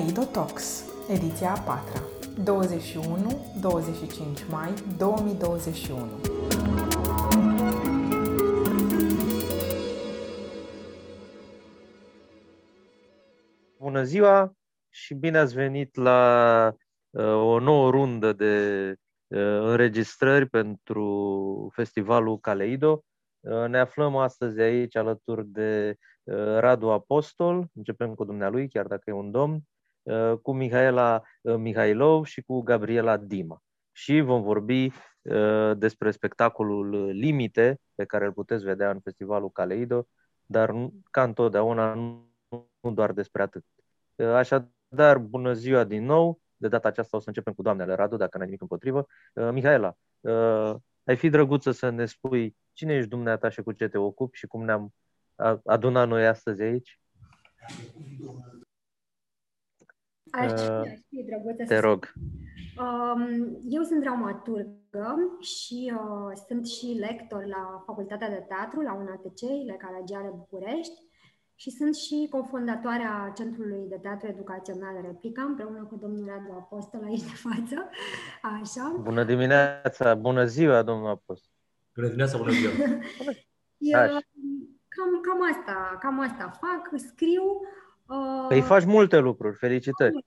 Kaleido Talks, ediția a patra, 21-25 mai 2021. Bună ziua și bine ați venit la uh, o nouă rundă de uh, înregistrări pentru festivalul Caleido. Uh, ne aflăm astăzi aici alături de uh, Radu Apostol, începem cu dumnealui, chiar dacă e un domn, uh, cu Mihaela Mihailov și cu Gabriela Dima. Și vom vorbi despre spectacolul Limite, pe care îl puteți vedea în festivalul Caleido, dar ca întotdeauna nu doar despre atât. Așadar, bună ziua din nou. De data aceasta o să începem cu doamnele Radu, dacă n-ai nimic împotrivă. Mihaela, ai fi drăguță să ne spui cine ești dumneata și cu ce te ocupi și cum ne-am adunat noi astăzi aici? Aș fi drăguță Te rog. Um, eu sunt dramaturgă și uh, sunt și lector la Facultatea de Teatru, la UNATC, Lecaregiale București și sunt și cofondatoarea Centrului de Teatru Educațional Replica, împreună cu domnul Radu Apostol aici de față. Așa. Bună dimineața, bună ziua, domnul Apostol. Bună dimineața, bună ziua. Eu, cam, cam, asta, cam asta fac, scriu. Uh, păi faci multe lucruri, felicitări.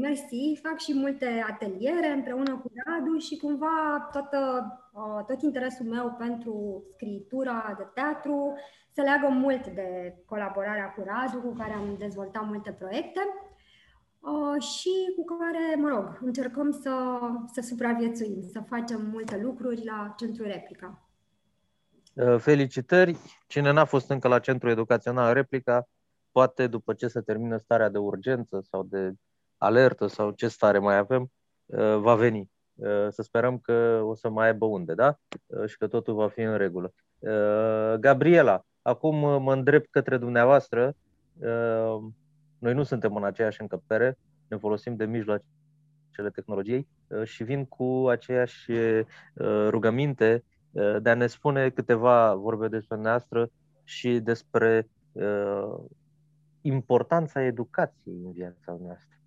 Mersi, fac și multe ateliere împreună cu Radu și cumva toată, uh, tot interesul meu pentru scritura de teatru se leagă mult de colaborarea cu Radu, cu care am dezvoltat multe proiecte uh, și cu care, mă rog, încercăm să, să supraviețuim, să facem multe lucruri la Centrul Replica. Uh, felicitări! Cine n-a fost încă la Centrul Educațional Replica, poate după ce se termină starea de urgență sau de alertă sau ce stare mai avem, uh, va veni. Să sperăm că o să mai aibă unde, da? Și că totul va fi în regulă. Gabriela, Acum uh, mă îndrept către dumneavoastră. Uh, noi nu suntem în aceeași încăpere, ne folosim de mijloacele tehnologiei uh, și vin cu aceeași rugăminte de a ne spune câteva vorbe despre noastră și despre importanța educației în viața noastră.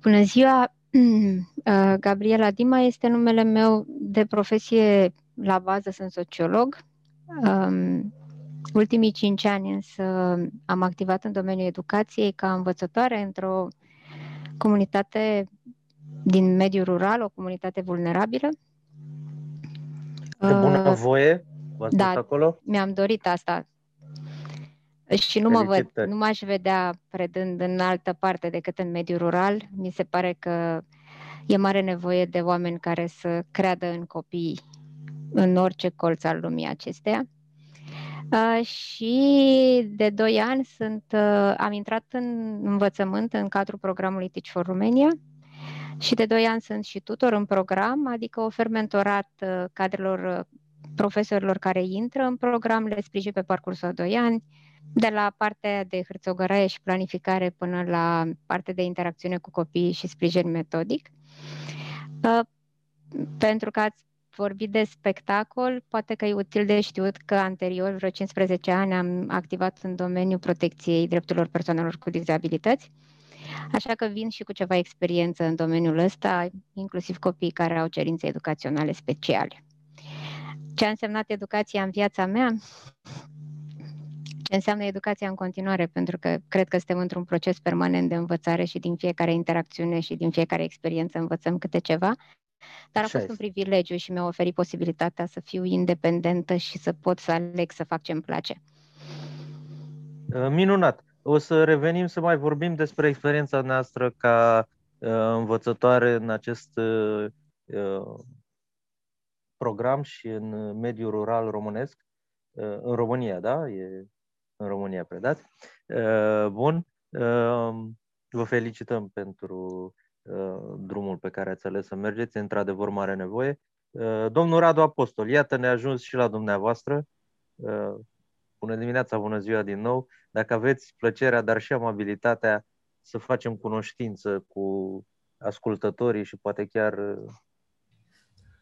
Bună ziua! Gabriela Dima este numele meu de profesie la bază sunt sociolog. Um, ultimii cinci ani însă am activat în domeniul educației ca învățătoare într-o comunitate din mediul rural, o comunitate vulnerabilă. De bună uh, voie? da, acolo? mi-am dorit asta. Și nu mă văd, nu m-aș vedea predând în altă parte decât în mediul rural. Mi se pare că e mare nevoie de oameni care să creadă în copii în orice colț al lumii acesteia. Uh, și de doi ani sunt, uh, am intrat în învățământ în cadrul programului Teach for Romania și de doi ani sunt și tutor în program, adică ofer mentorat uh, cadrelor profesorilor care intră în program, le sprijin pe parcursul a doi ani, de la partea de hârțogăraie și planificare până la partea de interacțiune cu copiii și sprijin metodic. Pentru că ați vorbit de spectacol, poate că e util de știut că anterior, vreo 15 ani, am activat în domeniul protecției drepturilor persoanelor cu dizabilități. Așa că vin și cu ceva experiență în domeniul ăsta, inclusiv copii care au cerințe educaționale speciale. Ce a însemnat educația în viața mea? Ce înseamnă educația în continuare? Pentru că cred că suntem într-un proces permanent de învățare și din fiecare interacțiune și din fiecare experiență învățăm câte ceva. Dar a fost un privilegiu și mi-a oferit posibilitatea să fiu independentă și să pot să aleg să fac ce-mi place. Uh, minunat! O să revenim să mai vorbim despre experiența noastră ca uh, învățătoare în acest uh, uh program și în mediul rural românesc. Uh, în România, da? E în România predat. Uh, bun. Vă felicităm pentru Uh, drumul pe care ați ales să mergeți, într-adevăr mare nevoie. Uh, domnul Radu Apostol, iată ne ajuns și la dumneavoastră. Uh, bună dimineața, bună ziua din nou. Dacă aveți plăcerea, dar și amabilitatea să facem cunoștință cu ascultătorii și poate chiar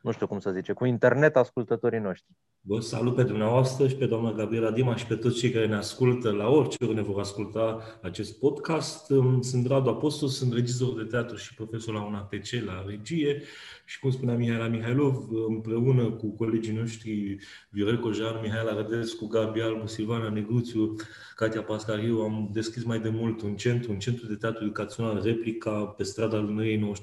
nu știu cum să zice, cu internet ascultătorii noștri. Vă salut pe dumneavoastră și pe doamna Gabriela Dima și pe toți cei care ne ascultă la orice ori ne vor asculta acest podcast. Sunt Radu Apostol, sunt regizor de teatru și profesor la UNATC la regie și cum spunea Mihaela Mihailov, împreună cu colegii noștri Viorel Cojan, Mihaela Rădescu, Gabi Albu, Silvana Negruțiu, Katia Pascariu, am deschis mai de mult un centru, un centru de teatru educațional Replica pe strada Lunării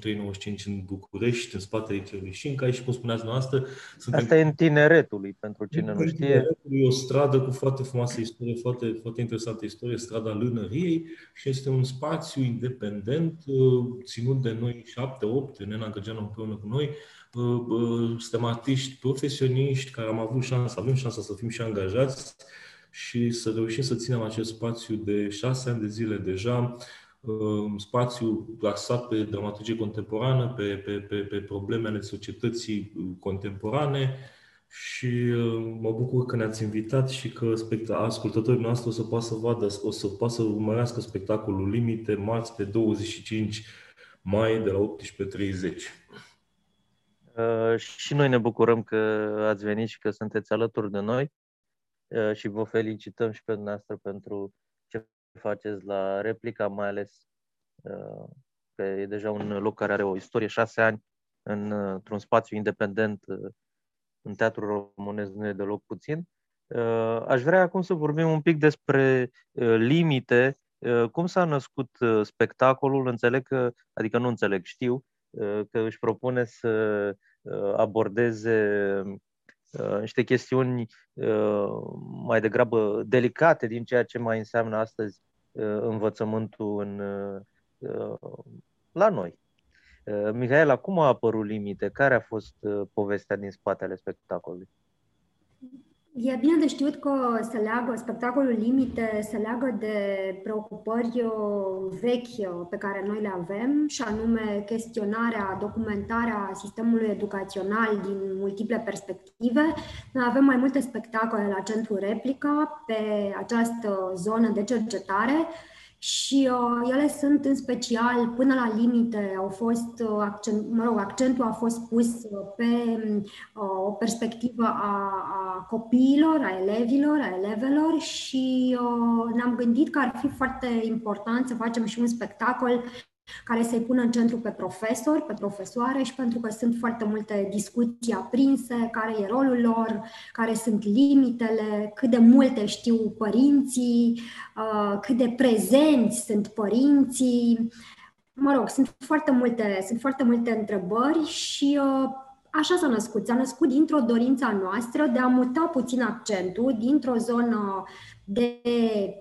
93-95 în București, în spatele Liceului Șinca și cum spuneați noastră... Suntem... Asta e în tineretului, pentru cine nu știe. E o stradă cu foarte frumoasă istorie, foarte, foarte interesantă istorie, strada Lânăriei și este un spațiu independent uh, ținut de noi șapte, opt, Nena Găgeanu împreună cu noi, uh, uh, suntem artiști profesioniști care am avut șansa, avem șansa să fim și angajați și să reușim să ținem acest spațiu de șase ani de zile deja, un spațiu axat pe dramaturgie contemporană, pe, pe, pe, pe probleme ale societății contemporane și mă bucur că ne-ați invitat și că ascultătorii noastre o să poată să vadă, o să poată să urmărească spectacolul Limite marți pe 25 mai de la 18.30. Uh, și noi ne bucurăm că ați venit și că sunteți alături de noi uh, și vă felicităm și pe dumneavoastră pentru ce faceți la replica, mai ales uh, că e deja un loc care are o istorie, șase ani în, într-un spațiu independent în teatrul românesc nu e deloc puțin. Aș vrea acum să vorbim un pic despre limite, cum s-a născut spectacolul, înțeleg că, adică nu înțeleg, știu, că își propune să abordeze niște chestiuni mai degrabă delicate din ceea ce mai înseamnă astăzi învățământul în, la noi. Mihaela, cum a apărut limite? Care a fost povestea din spatele spectacolului? E bine de știut că se leagă, spectacolul Limite se leagă de preocupări uh, vechi uh, pe care noi le avem, și anume chestionarea, documentarea sistemului educațional din multiple perspective. Noi avem mai multe spectacole la Centru Replica pe această zonă de cercetare și uh, ele sunt în special până la limite, au fost, uh, accent, mă rog, accentul a fost pus uh, pe uh, o perspectivă a, a copiilor, a elevilor, a elevelor și uh, ne-am gândit că ar fi foarte important să facem și un spectacol care să-i pună în centru pe profesori, pe profesoare și pentru că sunt foarte multe discuții aprinse, care e rolul lor, care sunt limitele, cât de multe știu părinții, uh, cât de prezenți sunt părinții. Mă rog, sunt foarte multe, sunt foarte multe întrebări și uh, așa s-a născut. S-a născut dintr-o dorință a noastră de a muta puțin accentul dintr-o zonă de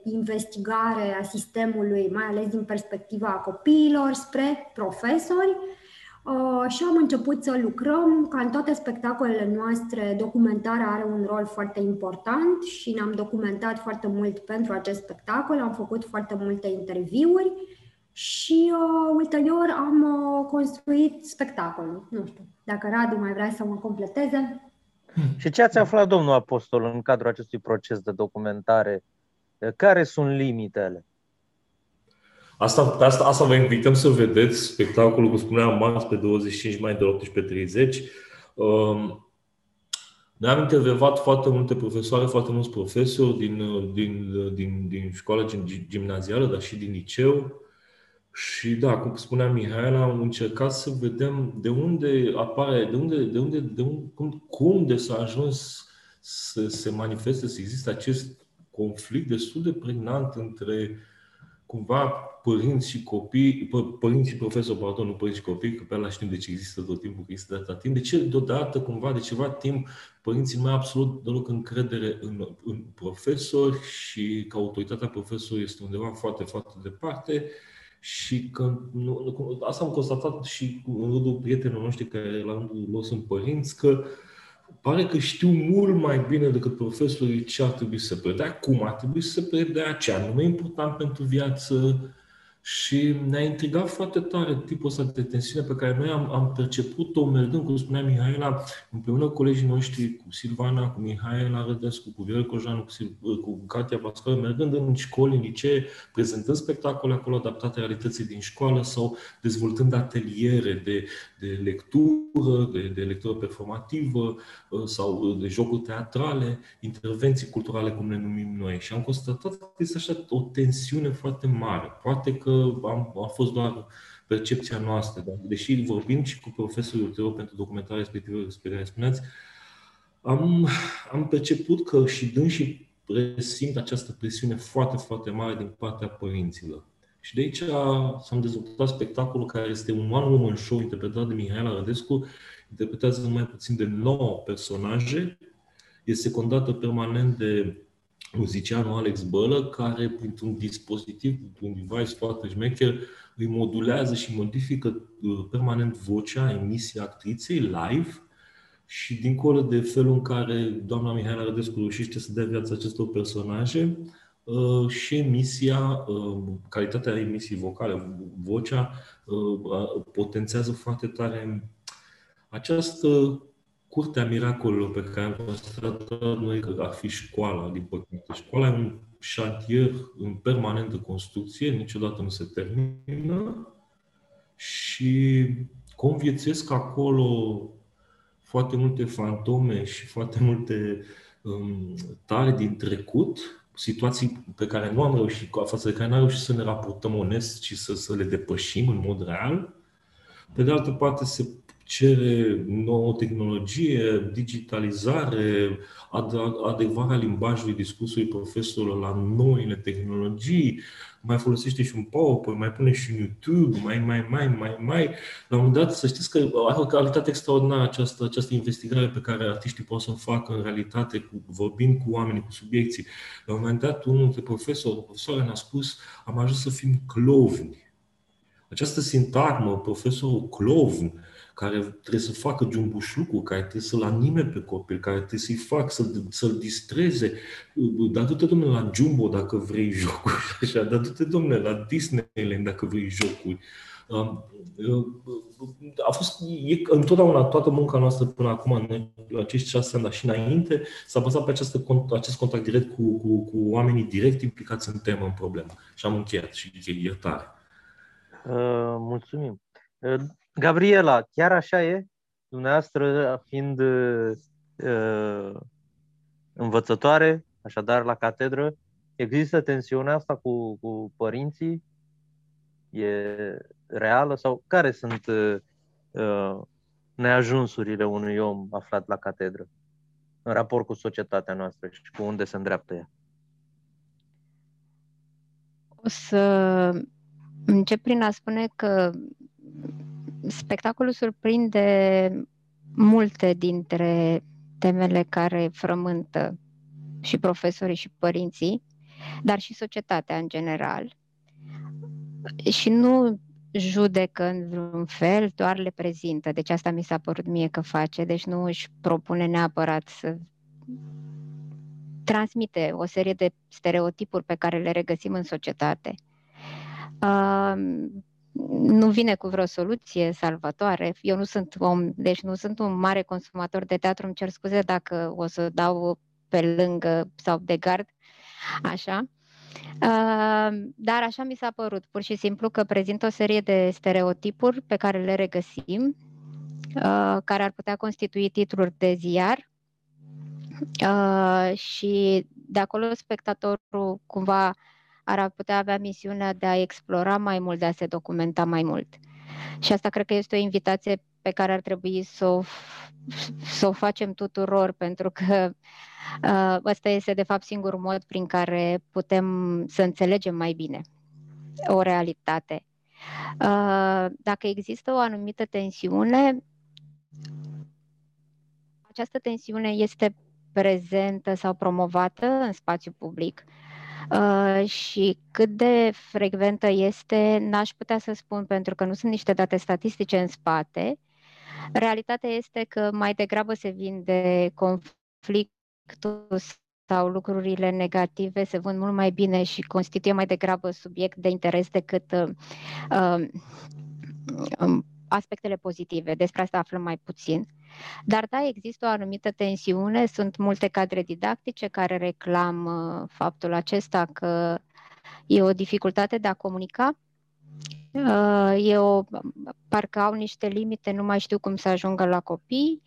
investigare a sistemului, mai ales din perspectiva copiilor, spre profesori. Uh, și am început să lucrăm, ca în toate spectacolele noastre, documentarea are un rol foarte important și ne-am documentat foarte mult pentru acest spectacol, am făcut foarte multe interviuri și uh, ulterior am uh, construit spectacolul. Nu știu, dacă Radu mai vrea să mă completeze. Și ce ați aflat, domnul Apostol, în cadrul acestui proces de documentare? Care sunt limitele? Asta, asta, asta vă invităm să vedeți spectacolul, cum spuneam, marți pe 25 mai de 18.30. Um, ne-am intervievat foarte multe profesoare, foarte mulți profesori din, din, din, din școala gimnazială, dar și din liceu. Și da, cum spunea Mihaela, am încercat să vedem de unde apare, de unde, de unde, de unde cum, cum de s-a ajuns să se manifeste, să existe acest conflict destul de pregnant între cumva părinți și copii, pă, părinți și profesori, pardon, nu părinți și copii, că pe ăla știm de ce există tot timpul, că există de atâta timp. De ce deodată, cumva, de ceva timp, părinții nu mai absolut deloc încredere în, în profesori și că autoritatea profesorului este undeva foarte, foarte departe și că nu, asta am constatat și în rândul prietenilor noștri care la rândul lor sunt părinți, că pare că știu mult mai bine decât profesorii ce ar trebui să predea, cum ar trebui să predea, ce anume important pentru viață, și ne-a intrigat foarte tare tipul ăsta de tensiune pe care noi am, am perceput-o mergând, cum spunea Mihaela, împreună cu colegii noștri, cu Silvana, cu Mihaela Rădescu, cu Viorel Cojanu, cu, cu Katia Pascal, mergând în școli, în licee, prezentând spectacole acolo adaptate realității din școală sau dezvoltând ateliere de, de lectură, de, de lectură performativă uh, sau de jocuri teatrale, intervenții culturale, cum le numim noi. Și am constatat că este așa o tensiune foarte mare. Poate că am, a fost doar percepția noastră, dar deși vorbim și cu profesorul ulterior pentru documentarea respectivă despre care spuneați, am, am perceput că și dânsii resimt această presiune foarte, foarte mare din partea părinților. Și de aici s-a dezvoltat spectacolul care este un one woman show interpretat de Mihaela Rădescu, interpretează numai puțin de 9 personaje, este secundată permanent de muzicianul Alex Bălă, care printr-un dispozitiv, un device foarte șmecher, îi modulează și modifică uh, permanent vocea, emisia actriței live. Și dincolo de felul în care doamna Mihaela Rădescu reușește să dea viață acestor personaje, uh, și emisia, uh, calitatea emisiei vocale, vocea, potențează foarte tare această curtea miracolelor pe care am constatat noi că ar fi școala, din păcate. Școala e un șantier în permanentă construcție, niciodată nu se termină și conviețuiesc acolo foarte multe fantome și foarte multe um, tare din trecut, situații pe care nu am reușit, față de care nu am reușit să ne raportăm onest și să, să le depășim în mod real. Pe de altă parte, se cere nouă tehnologie, digitalizare, adecvarea limbajului discursului profesorului la noile tehnologii, mai folosește și un PowerPoint, mai pune și un YouTube, mai, mai, mai, mai, mai. La un moment dat, să știți că are o calitate extraordinară această, această investigare pe care artiștii pot să o facă în realitate, cu, vorbind cu oamenii, cu subiecții. La un moment dat, unul dintre profesori, profesoare ne-a spus, am ajuns să fim clovni. Această sintagmă, profesorul clovn, care trebuie să facă jumbușlucul, care trebuie să-l anime pe copil, care trebuie să-i facă, să-l, să-l distreze. Dar du-te, domnule, la Jumbo dacă vrei jocuri, așa, dar du-te, domnule, la Disneyland dacă vrei jocuri. Um, uh, a fost, e, întotdeauna toată munca noastră până acum, în acești șase ani, dar și înainte, s-a bazat pe această, acest contact direct cu, cu, cu oamenii direct implicați în temă, în problemă. Și am încheiat și iertare. Uh, mulțumim. Uh, Gabriela, chiar așa e? Dumneavoastră fiind uh, învățătoare, așadar la catedră, există tensiunea asta cu, cu părinții? E reală? Sau care sunt uh, neajunsurile unui om aflat la catedră în raport cu societatea noastră și cu unde se îndreaptă ea? O să încep prin a spune că spectacolul surprinde multe dintre temele care frământă și profesorii și părinții, dar și societatea în general. Și nu judecă în vreun fel, doar le prezintă. Deci asta mi s-a părut mie că face, deci nu își propune neapărat să transmite o serie de stereotipuri pe care le regăsim în societate. Uh, nu vine cu vreo soluție salvatoare. Eu nu sunt om, deci nu sunt un mare consumator de teatru, îmi cer scuze dacă o să dau pe lângă sau de gard, așa. Uh, dar așa mi s-a părut, pur și simplu că prezintă o serie de stereotipuri pe care le regăsim, uh, care ar putea constitui titluri de ziar uh, și de acolo spectatorul cumva ar putea avea misiunea de a explora mai mult, de a se documenta mai mult. Și asta cred că este o invitație pe care ar trebui să o, să o facem tuturor, pentru că uh, ăsta este, de fapt, singurul mod prin care putem să înțelegem mai bine o realitate. Uh, dacă există o anumită tensiune, această tensiune este prezentă sau promovată în spațiu public Uh, și cât de frecventă este, n-aș putea să spun pentru că nu sunt niște date statistice în spate. Realitatea este că mai degrabă se vinde conflictul sau lucrurile negative se vând mult mai bine și constituie mai degrabă subiect de interes decât uh, um, aspectele pozitive. Despre asta aflăm mai puțin. Dar da, există o anumită tensiune, sunt multe cadre didactice care reclamă faptul acesta că e o dificultate de a comunica Uh, e o, parcă au niște limite, nu mai știu cum să ajungă la copii,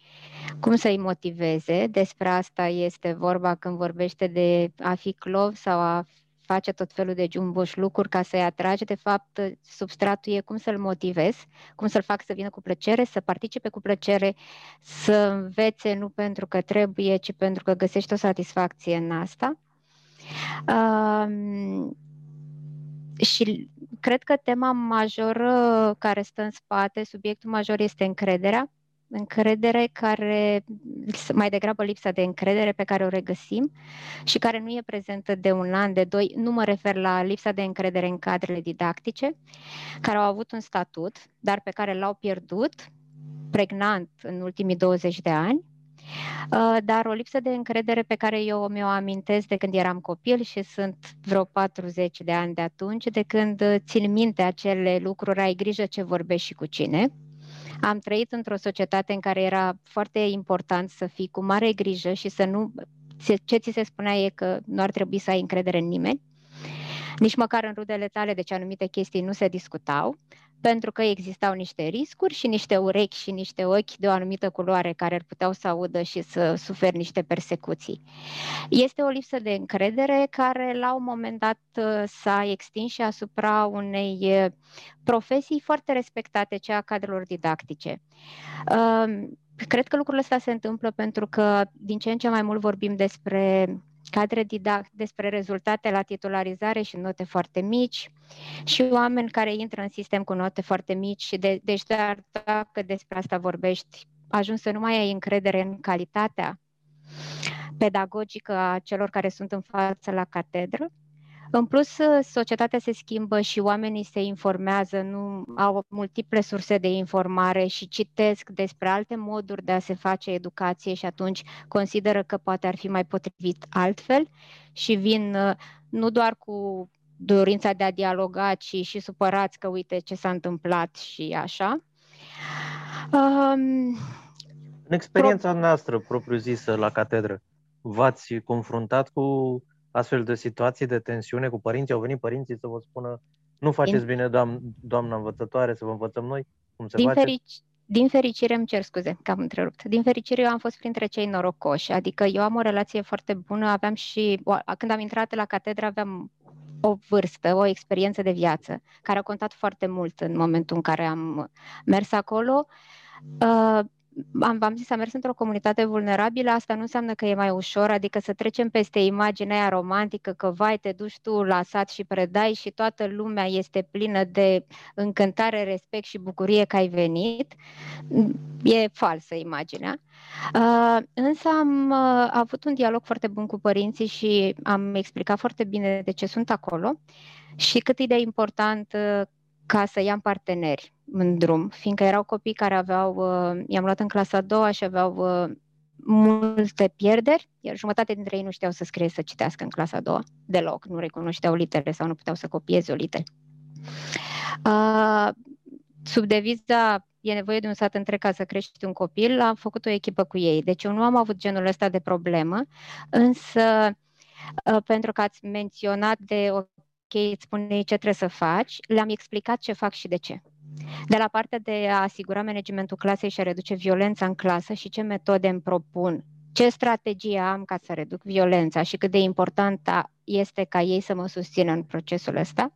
cum să-i motiveze. Despre asta este vorba când vorbește de a fi clov sau a face tot felul de jumboși lucruri ca să-i atrage. De fapt, substratul e cum să-l motivez, cum să-l fac să vină cu plăcere, să participe cu plăcere, să învețe nu pentru că trebuie, ci pentru că găsește o satisfacție în asta. Uh, și cred că tema majoră care stă în spate, subiectul major este încrederea, încredere care, mai degrabă lipsa de încredere pe care o regăsim și care nu e prezentă de un an, de doi. Nu mă refer la lipsa de încredere în cadrele didactice, care au avut un statut, dar pe care l-au pierdut pregnant în ultimii 20 de ani, Uh, dar o lipsă de încredere pe care eu mi-o amintesc de când eram copil și sunt vreo 40 de ani de atunci, de când țin minte acele lucruri, ai grijă ce vorbești și cu cine. Am trăit într-o societate în care era foarte important să fii cu mare grijă și să nu... Ce ți se spunea e că nu ar trebui să ai încredere în nimeni. Nici măcar în rudele tale, deci anumite chestii nu se discutau pentru că existau niște riscuri și niște urechi și niște ochi de o anumită culoare care ar puteau să audă și să suferi niște persecuții. Este o lipsă de încredere care la un moment dat uh, s-a extins și asupra unei uh, profesii foarte respectate, cea a cadrelor didactice. Um, cred că lucrurile astea se întâmplă pentru că din ce în ce mai mult vorbim despre cadre didact despre rezultate la titularizare și note foarte mici și oameni care intră în sistem cu note foarte mici și de, deci doar dacă despre asta vorbești, ajungi să nu mai ai încredere în calitatea pedagogică a celor care sunt în față la catedră în plus, societatea se schimbă și oamenii se informează, nu au multiple surse de informare și citesc despre alte moduri de a se face educație și atunci consideră că poate ar fi mai potrivit altfel și vin uh, nu doar cu dorința de a dialoga, ci și supărați că uite ce s-a întâmplat și așa. Um, în experiența pro- noastră propriu-zisă la catedră, v-ați confruntat cu astfel de situații de tensiune cu părinții? Au venit părinții să vă spună nu faceți din... bine, doamna, doamna învățătoare, să vă învățăm noi cum se din face? Ferici... Din fericire, îmi cer scuze că am întrerupt. Din fericire, eu am fost printre cei norocoși, adică eu am o relație foarte bună, aveam și, când am intrat la catedră, aveam o vârstă, o experiență de viață, care a contat foarte mult în momentul în care am mers acolo. Uh, am, v-am zis, am mers într-o comunitate vulnerabilă, asta nu înseamnă că e mai ușor, adică să trecem peste imaginea aia romantică, că vai, te duci tu la sat și predai și toată lumea este plină de încântare, respect și bucurie că ai venit. E falsă imaginea. Uh, însă am uh, avut un dialog foarte bun cu părinții și am explicat foarte bine de ce sunt acolo și cât e de important uh, ca să iau parteneri în drum, fiindcă erau copii care aveau, uh, i-am luat în clasa a doua și aveau uh, multe pierderi, iar jumătate dintre ei nu știau să scrie, să citească în clasa a doua, deloc, nu recunoșteau litere sau nu puteau să copieze o literă. Uh, sub deviza e nevoie de un sat întreg ca să crești un copil, am făcut o echipă cu ei. Deci eu nu am avut genul ăsta de problemă, însă pentru că ați menționat de ok, spune ce trebuie să faci, le-am explicat ce fac și de ce. De la partea de a asigura managementul clasei și a reduce violența în clasă și ce metode îmi propun, ce strategie am ca să reduc violența și cât de importantă este ca ei să mă susțină în procesul ăsta,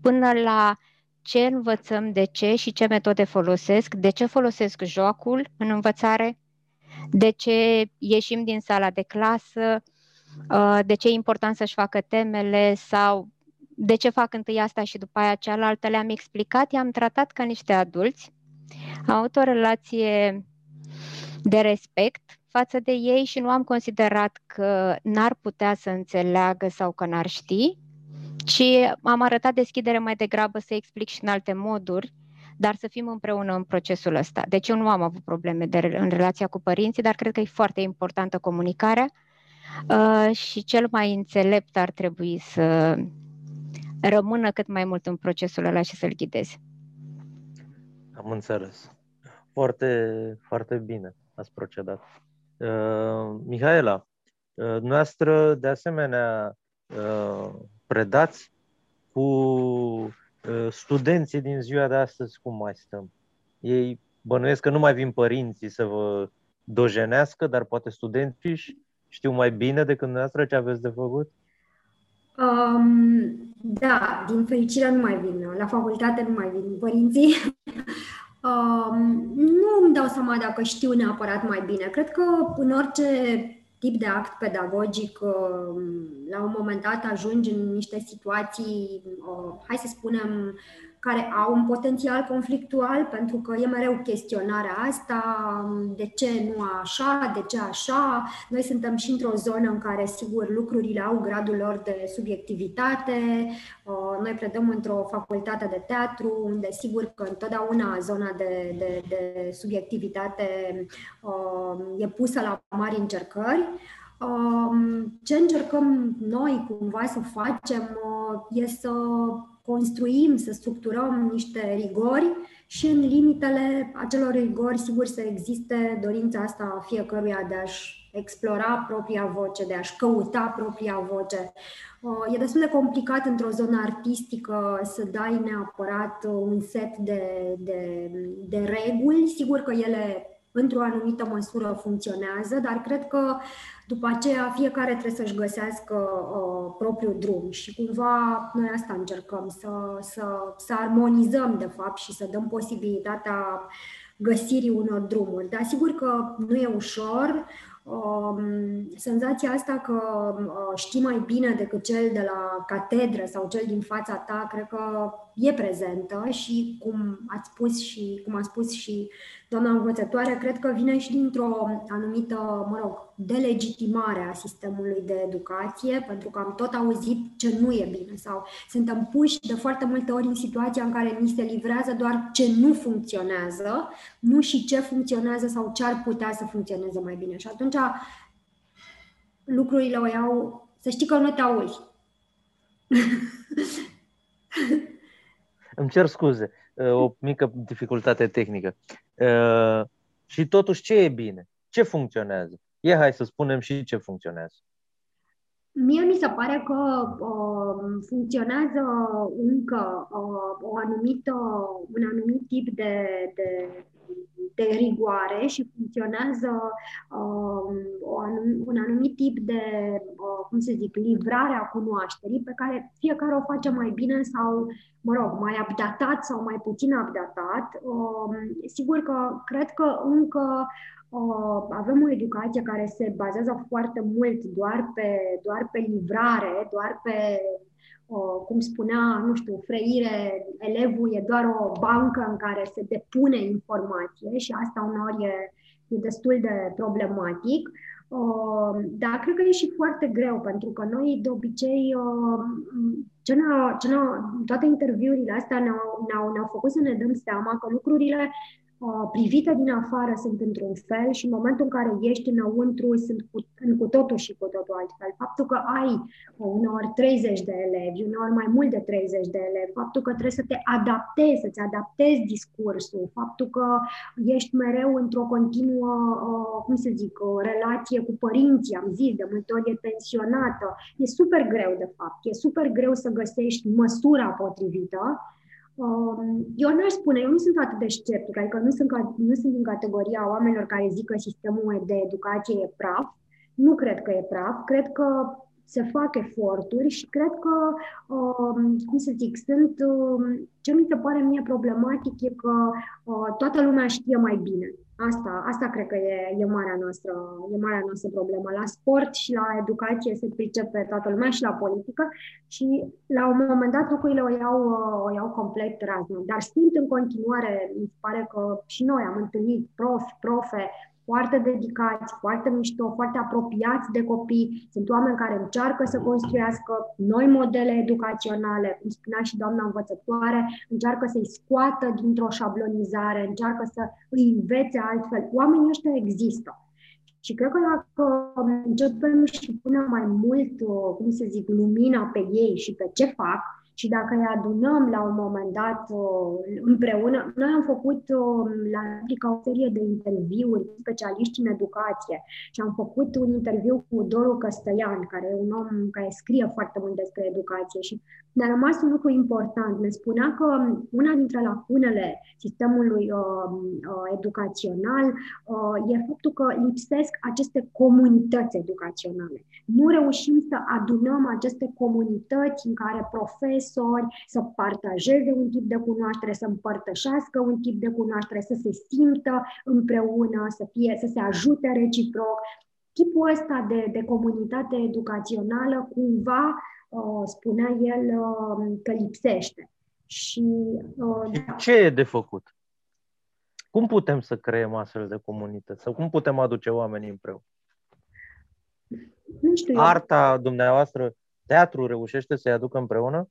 până la ce învățăm, de ce și ce metode folosesc, de ce folosesc jocul în învățare, de ce ieșim din sala de clasă, uh, de ce e important să-și facă temele sau de ce fac întâi asta și după aia cealaltă, le-am explicat, i-am tratat ca niște adulți, am avut o relație de respect față de ei și nu am considerat că n-ar putea să înțeleagă sau că n-ar ști, ci am arătat deschidere mai degrabă să explic și în alte moduri, dar să fim împreună în procesul ăsta. Deci eu nu am avut probleme de, în relația cu părinții, dar cred că e foarte importantă comunicarea uh, și cel mai înțelept ar trebui să rămână cât mai mult în procesul ăla și să-l ghideze. Am înțeles. Foarte, foarte bine ați procedat. Uh, Mihaela, uh, noastră de asemenea uh, predați cu uh, studenții din ziua de astăzi cum mai stăm? Ei bănuiesc că nu mai vin părinții să vă dojenească, dar poate studenții știu mai bine decât dumneavoastră ce aveți de făcut? Um, da, din fericire nu mai vin. La facultate nu mai vin părinții. um, nu îmi dau seama dacă știu neapărat mai bine. Cred că în orice tip de act pedagogic, um, la un moment dat ajungi în niște situații, uh, hai să spunem, care au un potențial conflictual, pentru că e mereu chestionarea asta, de ce nu așa, de ce așa. Noi suntem și într-o zonă în care, sigur, lucrurile au gradul lor de subiectivitate. Noi predăm într-o facultate de teatru, unde, sigur, că întotdeauna zona de, de, de subiectivitate e pusă la mari încercări. Ce încercăm noi cumva să facem e să construim, să structurăm niște rigori și în limitele acelor rigori, sigur, să existe dorința asta a fiecăruia de a-și explora propria voce, de a-și căuta propria voce. Uh, e destul de complicat într-o zonă artistică să dai neapărat un set de, de, de reguli. Sigur că ele într-o anumită măsură funcționează, dar cred că după aceea fiecare trebuie să-și găsească uh, propriul drum și cumva noi asta încercăm, să, să, să armonizăm de fapt și să dăm posibilitatea găsirii unor drumuri. Dar sigur că nu e ușor, Um, senzația asta că uh, știi mai bine decât cel de la catedră sau cel din fața ta, cred că e prezentă și cum ați spus și cum a spus și doamna învățătoare, cred că vine și dintr-o anumită, mă rog, delegitimare a sistemului de educație, pentru că am tot auzit ce nu e bine sau suntem puși de foarte multe ori în situația în care ni se livrează doar ce nu funcționează, nu și ce funcționează sau ce ar putea să funcționeze mai bine. Și atunci lucrurile o iau, să știi că nu te auzi. Îmi cer scuze, o mică dificultate tehnică. Uh, și totuși, ce e bine? Ce funcționează? E, hai să spunem și ce funcționează. Mie mi se pare că uh, funcționează încă uh, o anumită, un anumit tip de, de de rigoare și funcționează uh, un anumit tip de, uh, cum să zic, livrare a cunoașterii pe care fiecare o face mai bine sau, mă rog, mai updatat sau mai puțin updatat. Uh, sigur că cred că încă uh, avem o educație care se bazează foarte mult doar pe, doar pe livrare, doar pe cum spunea, nu știu, Freire, elevul e doar o bancă în care se depune informație și asta uneori e, e destul de problematic. Dar cred că e și foarte greu, pentru că noi, de obicei, ce ne-a, ce ne-a, toate interviurile astea ne-au, ne-au, ne-au făcut să ne dăm seama că lucrurile Uh, privite din afară sunt într-un fel și în momentul în care ești înăuntru sunt cu, în cu totul și cu totul altfel. Faptul că ai uneori 30 de elevi, uneori mai mult de 30 de elevi, faptul că trebuie să te adaptezi, să-ți adaptezi discursul, faptul că ești mereu într-o continuă, uh, cum să zic, o relație cu părinții, am zis, de multe ori e tensionată. E super greu, de fapt. E super greu să găsești măsura potrivită Um, eu n-aș spune, eu nu sunt atât de sceptic, adică nu sunt, nu sunt din categoria oamenilor care zic că sistemul de educație e praf. Nu cred că e praf, cred că se fac eforturi și cred că, um, cum să zic, sunt, um, ce mi se pare mie problematic e că uh, toată lumea știe mai bine. Asta, asta cred că e, e, marea noastră, e marea noastră problemă. La sport și la educație se pricepe toată lumea și la politică și la un moment dat lucrurile o iau, o iau complet raznă. Dar sunt în continuare, mi se pare că și noi am întâlnit profi, profe, foarte dedicați, foarte mișto, foarte apropiați de copii. Sunt oameni care încearcă să construiască noi modele educaționale, cum spunea și doamna învățătoare, încearcă să-i scoată dintr-o șablonizare, încearcă să îi învețe altfel. Oamenii ăștia există. Și cred că dacă începem și punem mai mult, cum să zic, lumina pe ei și pe ce fac, și dacă îi adunăm la un moment dat uh, împreună, noi am făcut uh, la Africa o serie de interviuri cu specialiști în educație și am făcut un interviu cu Doru Căstăian, care e un om care scrie foarte mult despre educație și ne-a rămas un lucru important. Ne spunea că una dintre lacunele sistemului uh, uh, educațional uh, e faptul că lipsesc aceste comunități educaționale. Nu reușim să adunăm aceste comunități în care profesori profesori, să partajeze un tip de cunoaștere, să împărtășească un tip de cunoaștere, să se simtă împreună, să, fie, să se ajute reciproc. Tipul ăsta de, de comunitate educațională cumva, uh, spunea el, uh, că lipsește. Și, uh, da. ce e de făcut? Cum putem să creăm astfel de comunități? Sau cum putem aduce oamenii împreună? Nu știu. Arta dumneavoastră, teatru reușește să-i aducă împreună?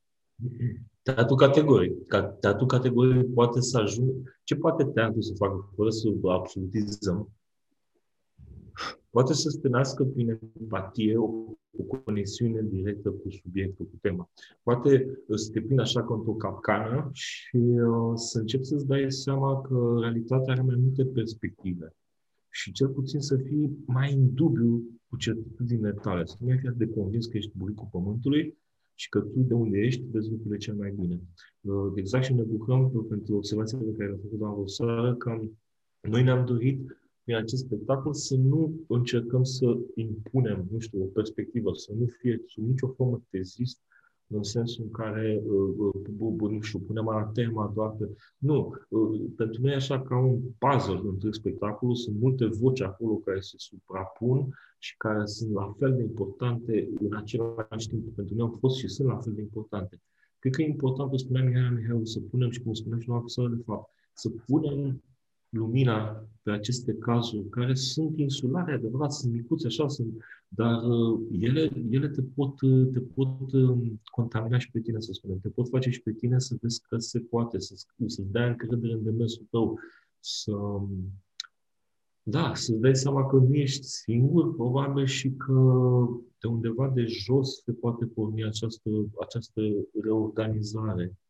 Teatru categoric. Teatru categoric poate să ajungă... Ce poate teatru să facă fără să absolutizăm? Poate să stânească prin empatie o, o conexiune directă cu subiectul, cu tema. Poate să te prind așa ca într-o capcană și uh, să începi să-ți dai seama că realitatea are mai multe perspective. Și cel puțin să fii mai în dubiu cu certitudinile tale, să nu mai fii de convins că ești buricul pământului, și că tu de unde ești vezi lucrurile cel mai bine. Uh, exact și ne bucurăm pentru observația pe care a făcut doamna Rosară că noi ne-am dorit prin acest spectacol să nu încercăm să impunem, nu știu, o perspectivă, să nu fie sub nicio formă tezist, în sensul în care, uh, uh, nu știu, punem anatema doar pe... Nu, uh, pentru noi e așa ca un puzzle între spectacolul, sunt multe voci acolo care se suprapun și care sunt la fel de importante în același timp. Pentru noi au fost și sunt la fel de importante. Cred că e important, cum spunea Mihai Mihai, să punem și cum spunea și noastră, de fapt, să punem lumina pe aceste cazuri, care sunt insulare, adevărat, sunt micuțe, așa sunt, dar uh, ele, ele te pot, uh, te pot uh, contamina și pe tine, să spunem, te pot face și pe tine să vezi că se poate, să, să-ți dai încredere în demersul tău, să, da, să-ți dai seama că nu ești singur, probabil, și că de undeva de jos se poate porni această, această reorganizare. Uh,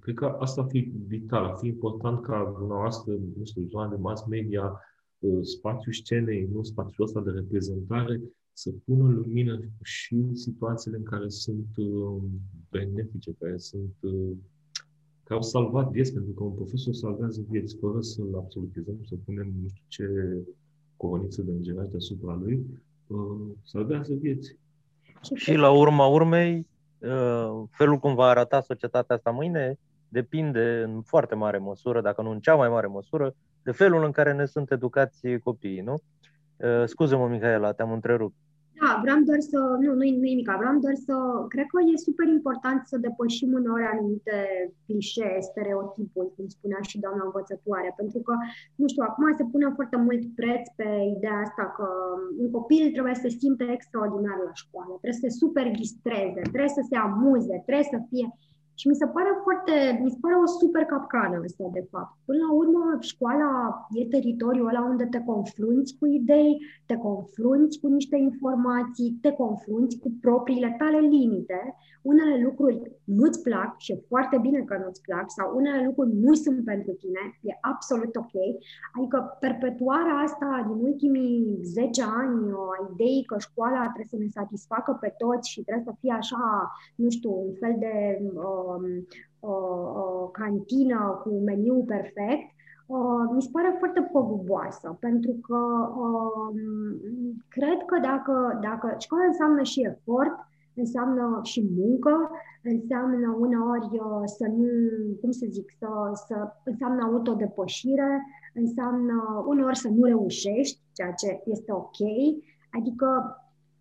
cred că asta ar fi vital, ar fi important ca dumneavoastră, nu știu, zona de mass media, uh, spațiul scenei, nu spațiul ăsta de reprezentare, să pună în lumină și situațiile în care sunt uh, benefice, care sunt care au salvat vieți, pentru că un profesor salvează vieți fără să-l absolutizăm, să punem nu știu ce coroniță de îngeraj deasupra lui, salvează vieți. Și la urma urmei, Uh, felul cum va arata societatea asta mâine depinde în foarte mare măsură, dacă nu în cea mai mare măsură, de felul în care ne sunt educați copiii, nu? Uh, scuze-mă, Mihaela, te-am întrerupt. Da, vreau doar să, nu, nu e nimic, vreau doar să, cred că e super important să depășim uneori anumite clișee, stereotipuri, cum spunea și doamna învățătoare, pentru că, nu știu, acum se pune foarte mult preț pe ideea asta că un copil trebuie să se simte extraordinar la școală, trebuie să se super distreze, trebuie să se amuze, trebuie să fie și mi se pare foarte, mi se pare o super capcană asta, de fapt. Până la urmă, școala e teritoriul ăla unde te confrunți cu idei, te confrunți cu niște informații, te confrunți cu propriile tale limite. Unele lucruri nu-ți plac și e foarte bine că nu-ți plac sau unele lucruri nu sunt pentru tine, e absolut ok. Adică perpetuarea asta din ultimii 10 ani a ideii că școala trebuie să ne satisfacă pe toți și trebuie să fie așa, nu știu, un fel de uh, Um, o, o cantină cu meniu perfect, uh, mi se pare foarte păguboasă, pentru că uh, cred că dacă, dacă școala înseamnă și efort, înseamnă și muncă, înseamnă uneori uh, să nu, cum să zic, să, să înseamnă autodepășire, înseamnă uneori să nu reușești, ceea ce este ok, adică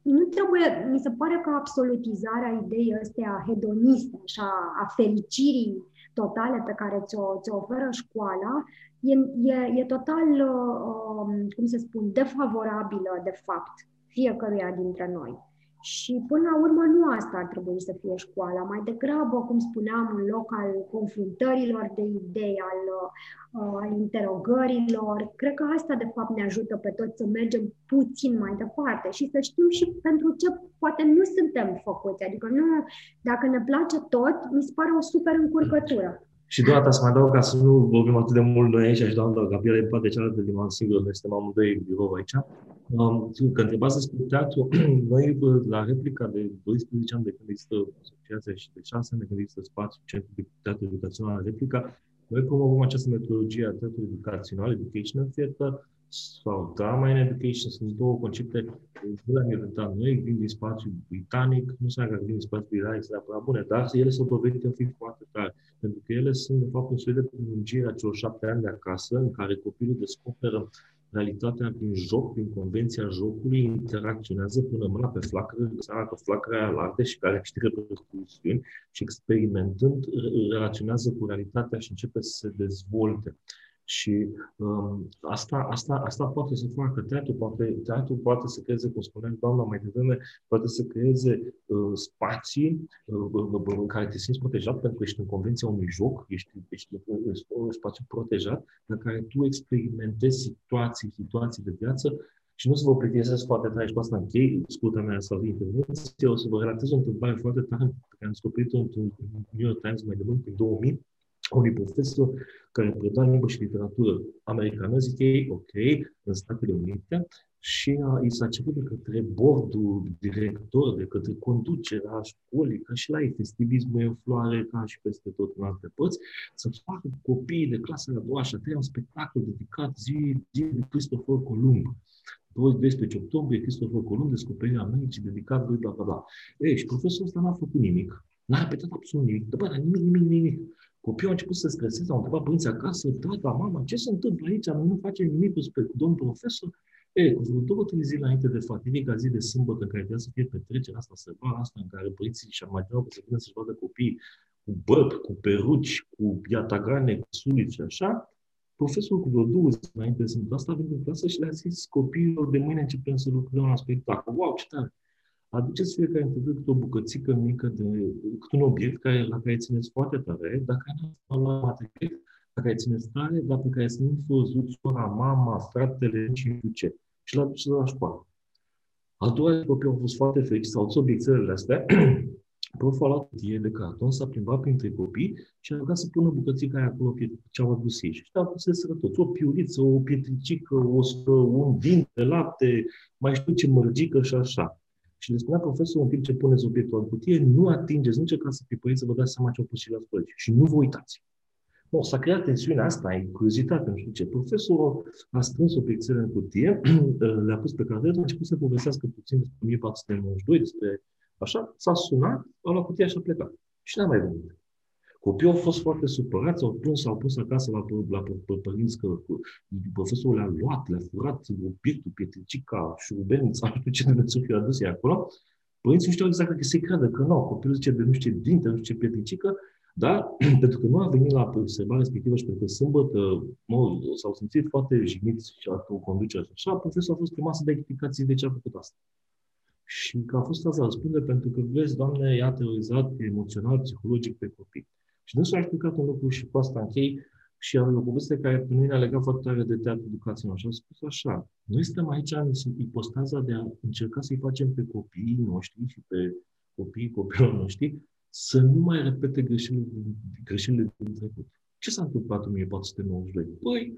nu trebuie, mi se pare că absolutizarea ideii astea hedoniste, așa, a fericirii totale pe care ți-o, ți-o oferă școala, e, e, e total, uh, cum să spun, defavorabilă, de fapt, fiecăruia dintre noi. Și până la urmă nu asta ar trebui să fie școala, mai degrabă, cum spuneam, un loc al confruntărilor de idei, al, uh, al interogărilor. Cred că asta, de fapt, ne ajută pe toți să mergem puțin mai departe și să știm și pentru ce poate nu suntem făcuți. Adică nu, dacă ne place tot, mi se pare o super încurcătură. Și doar să mai adaug ca să nu vorbim atât de mult noi aici și doamna Gabriela în poate cealaltă din singur, noi suntem amândoi în birou aici. Um, că întrebați despre teatru, noi la replica de 12 ani de când există asociația și de 6 ani de când există spațiu Centru de Teatru Educațional Replica, noi promovăm această metodologie a teatrului educațional, Educational Theater, sau Drama in Education, sunt două concepte nu le-am inventat noi, vin din spațiu britanic, nu știu că vin din spațiu britanic sunt neapărat bune, dar ele s-au dovedit a fi foarte tare, pentru că ele sunt, de fapt, un soi de prelungire a celor șapte ani de acasă, în care copilul descoperă realitatea prin joc, prin convenția jocului, interacționează până mâna pe flacără, seama că flacăra aia arde și care câștigă percusiuni și experimentând relaționează cu realitatea și începe să se dezvolte. Și um, asta, asta, asta poate să facă teatru, poate, teatru poate să creeze, cum spunea doamna mai devreme, poate să creeze uh, spații uh, în care te simți protejat pentru că ești în convenția unui joc, ești, ești în un spațiu protejat, în care tu experimentezi situații, situații de viață. Și nu să vă plictisesc foarte tare și cu asta închei, scurta mea sau intervenție, o să vă relatez o întâmplare foarte tare pe care am descoperit-o într-un New York Times mai de mult, în 2000, unui profesor care preda limbă și literatură americană, zic ei, ok, în Statele Unite, și a, i s-a cerut de către bordul director, de către conducerea școlii, ca și la ei, festivismul e în floare, ca și peste tot în alte părți, să facă copiii de clasa a doua și a treia un spectacol dedicat zi, zi de Christopher Columb. 12 octombrie, Christopher Columb, descoperirea Americii, dedicat lui bla bla bla. Ei, și profesorul ăsta n-a făcut nimic. N-a repetat absolut nimic. Dar bă, nimic, nimic, nimic. Copiii au început să streseze, au întrebat părinții acasă, tata, mama, ce se întâmplă aici? Noi nu facem nimic cu domnul profesor. E, cu vreo două, trei zile înainte de fatidica zi de sâmbătă, în care trebuia să fie petrecerea asta, sărbarea asta, în care părinții și imaginau că se vină să-și vadă copiii cu băb, cu peruci, cu iatagane, cu sulici și așa, profesorul cu vreo două zile înainte de sâmbătă asta a venit în clasă și le-a zis copiilor de mâine începem să lucrăm la spectacol. Wow, ce tare! Aduceți fiecare dintre câte o bucățică mică, de, câte un obiect care, la care țineți foarte tare, dacă nu la material, la care țineți tare, dar pe care să nu văzut sora, mama, fratele, și ce. Și l-a dus la școală. A doua zi, copiii au fost foarte fericiți, au adus obiectele astea, Proful a luat cutie de carton, s-a plimbat printre copii și a rugat să pună bucățica aia acolo ce au adus ei. Și au pus toți, o piuriță, o pietricică, o, un vin de lapte, mai știu ce mărgică și așa. Și le spunea profesorul în timp ce puneți obiectul în cutie, nu atingeți, nu încercați să pipăiți să vă dați seama ce au pus și la colegi. Și nu vă uitați. Bun, s-a creat tensiunea asta, ai curiozitate, nu știu ce. Profesorul a strâns obiectele în cutie, le-a pus pe cadret, a început să povestească puțin despre 1492, despre așa, s-a sunat, a luat cutia și a plecat. Și n-a mai venit. Copiii au fost foarte supărați, au plâns, s-au pus acasă la, la, la părinți că profesorul le-a luat, le-a furat obiectul, pietricica, șurubenița, nu știu ce Dumnezeu fi adus acolo. Părinții nu știau exact că se creadă că nu. Copilul zice de nu știu ce dinte, nu știu ce pietricică, dar pentru că nu a venit la observarea respectivă și pentru că sâmbătă mă, s-au simțit foarte jigniți și a conducerea și așa, profesorul a fost primat să dea explicații de ce a făcut asta. Și că a fost asta răspunde pentru că, vezi, Doamne, i-a terorizat emoțional, psihologic pe copii. Și dânsul a explicat un lucru și cu asta închei și am o poveste care pe noi ne-a legat foarte tare de teatru educațional. Și am spus așa, noi suntem aici în ipostaza de a încerca să-i facem pe copiii noștri și pe copiii copilor noștri să nu mai repete greșelile, greșelile din trecut. Ce s-a întâmplat în 1492? Păi,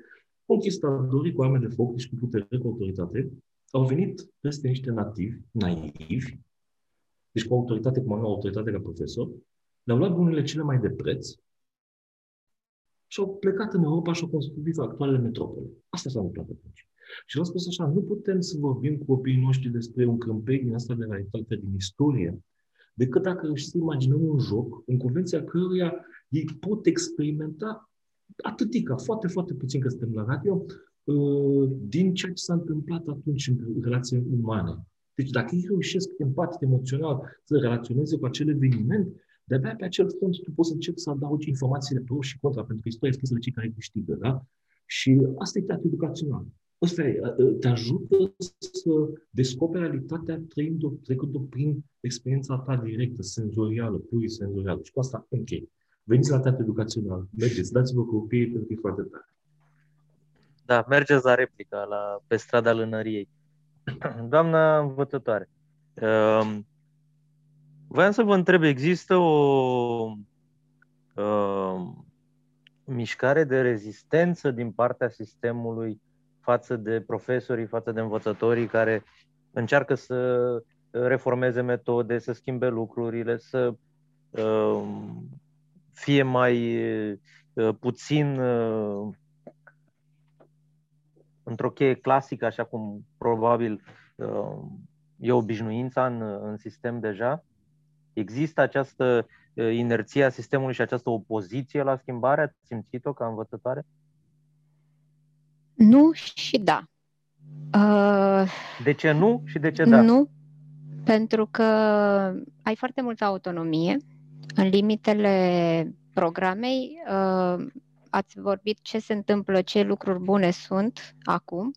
conquistadorii cu arme de foc și cu putere, cu autoritate, au venit peste niște nativi, naivi, deci cu autoritate, cum am autoritate ca profesor, le-au luat bunurile cele mai de preț și au plecat în Europa și au construit actualele metropole. Asta s-a întâmplat atunci. Și l-am spus așa, nu putem să vorbim cu copiii noștri despre un câmpei din asta de realitate, din istorie, decât dacă își să imaginăm un joc în convenția căruia ei pot experimenta atâtica, foarte, foarte puțin că suntem la radio, uh, din ceea ce s-a întâmplat atunci în relații umane. Deci dacă ei reușesc empatic, emoțional să relaționeze cu acel eveniment, de-abia pe acel fond tu poți să începi să adaugi informațiile pro și contra, pentru că istoria scrisă de cei care câștigă, da? Și asta e teatru educațional. ăsta e, te ajută să descoperi realitatea trăind-o, trecând-o prin experiența ta directă, senzorială, pur senzorială. Și cu asta închei. Veniți la teatru educațional, mergeți, dați-vă copiii pentru că e foarte tare. Da, mergeți la replica, la, pe strada Lânăriei. Doamna învățătoare, uh, voiam să vă întreb, există o uh, mișcare de rezistență din partea sistemului față de profesorii, față de învățătorii care încearcă să reformeze metode, să schimbe lucrurile, să uh, fie mai uh, puțin uh, într-o cheie clasică, așa cum probabil uh, e obișnuința în, în sistem deja? Există această uh, inerție a sistemului și această opoziție la schimbare? Ați simțit-o ca învățătoare? Nu și da. Uh, de ce nu și de ce da? Nu, pentru că ai foarte multă autonomie în limitele programei. Uh, ați vorbit ce se întâmplă, ce lucruri bune sunt acum.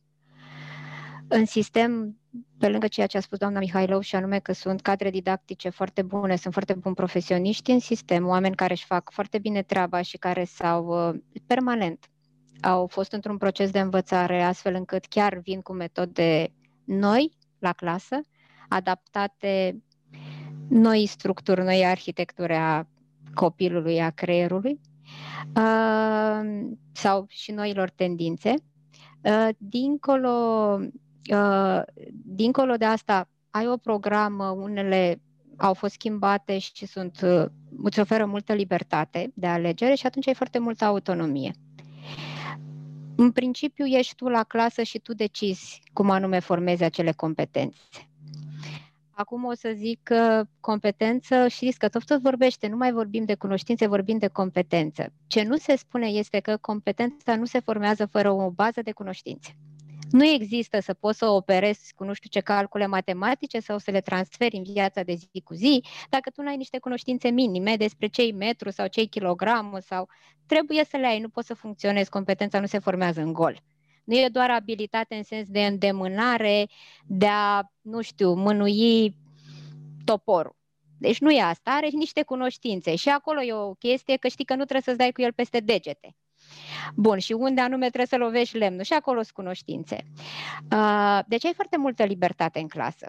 În sistem, pe lângă ceea ce a spus doamna Mihailou, și anume că sunt cadre didactice foarte bune, sunt foarte buni profesioniști în sistem, oameni care își fac foarte bine treaba și care s-au uh, permanent au fost într-un proces de învățare astfel încât chiar vin cu metode noi la clasă, adaptate noi structuri, noi arhitecturi a copilului, a creierului uh, sau și noilor tendințe. Uh, dincolo, uh, dincolo de asta, ai o programă, unele au fost schimbate și sunt, îți oferă multă libertate de alegere și atunci ai foarte multă autonomie. În principiu ești tu la clasă și tu decizi cum anume formezi acele competențe. Acum o să zic că competență, știți că tot tot vorbește, nu mai vorbim de cunoștințe, vorbim de competență. Ce nu se spune este că competența nu se formează fără o bază de cunoștințe. Nu există să poți să operezi cu nu știu ce calcule matematice sau să le transferi în viața de zi cu zi, dacă tu nu ai niște cunoștințe minime despre cei metru sau cei kilogramu sau trebuie să le ai, nu poți să funcționezi, competența nu se formează în gol. Nu e doar abilitate în sens de îndemânare, de a, nu știu, mânui toporul. Deci nu e asta, are niște cunoștințe. Și acolo e o chestie că știi că nu trebuie să-ți dai cu el peste degete. Bun, și unde anume trebuie să lovești lemnul? Și acolo sunt cunoștințe. Deci ai foarte multă libertate în clasă.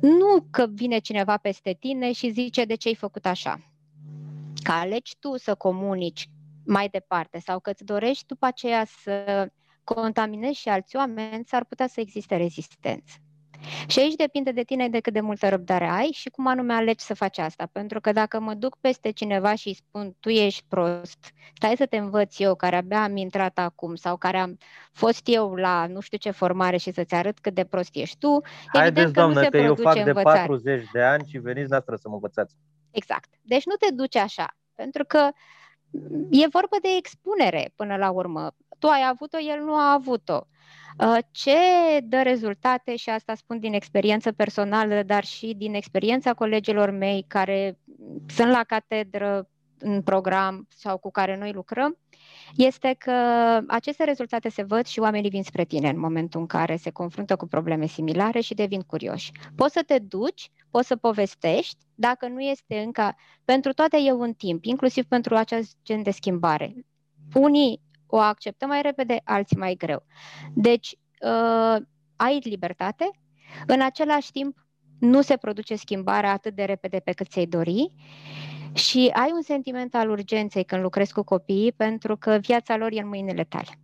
Nu că vine cineva peste tine și zice de ce ai făcut așa. Că alegi tu să comunici mai departe sau că îți dorești după aceea să contaminezi și alți oameni, s-ar putea să existe rezistență. Și aici depinde de tine de cât de multă răbdare ai și cum anume alegi să faci asta. Pentru că dacă mă duc peste cineva și îi spun tu ești prost, stai să te învăț eu care abia am intrat acum sau care am fost eu la nu știu ce formare și să-ți arăt cât de prost ești tu, Haideți, evident că doamnă, nu se că eu fac învățare. de 40 de ani și veniți noastră să mă învățați. Exact. Deci nu te duci așa. Pentru că e vorba de expunere până la urmă. Tu ai avut-o, el nu a avut-o. Uh, ce dă rezultate, și asta spun din experiență personală, dar și din experiența colegilor mei care sunt la catedră în program sau cu care noi lucrăm, este că aceste rezultate se văd și oamenii vin spre tine în momentul în care se confruntă cu probleme similare și devin curioși. Poți să te duci, poți să povestești, dacă nu este încă, pentru toate e un timp, inclusiv pentru acest gen de schimbare. Unii o acceptă mai repede, alții mai greu. Deci, uh, ai libertate, în același timp nu se produce schimbarea atât de repede pe cât ți-ai dori și ai un sentiment al urgenței când lucrezi cu copiii pentru că viața lor e în mâinile tale.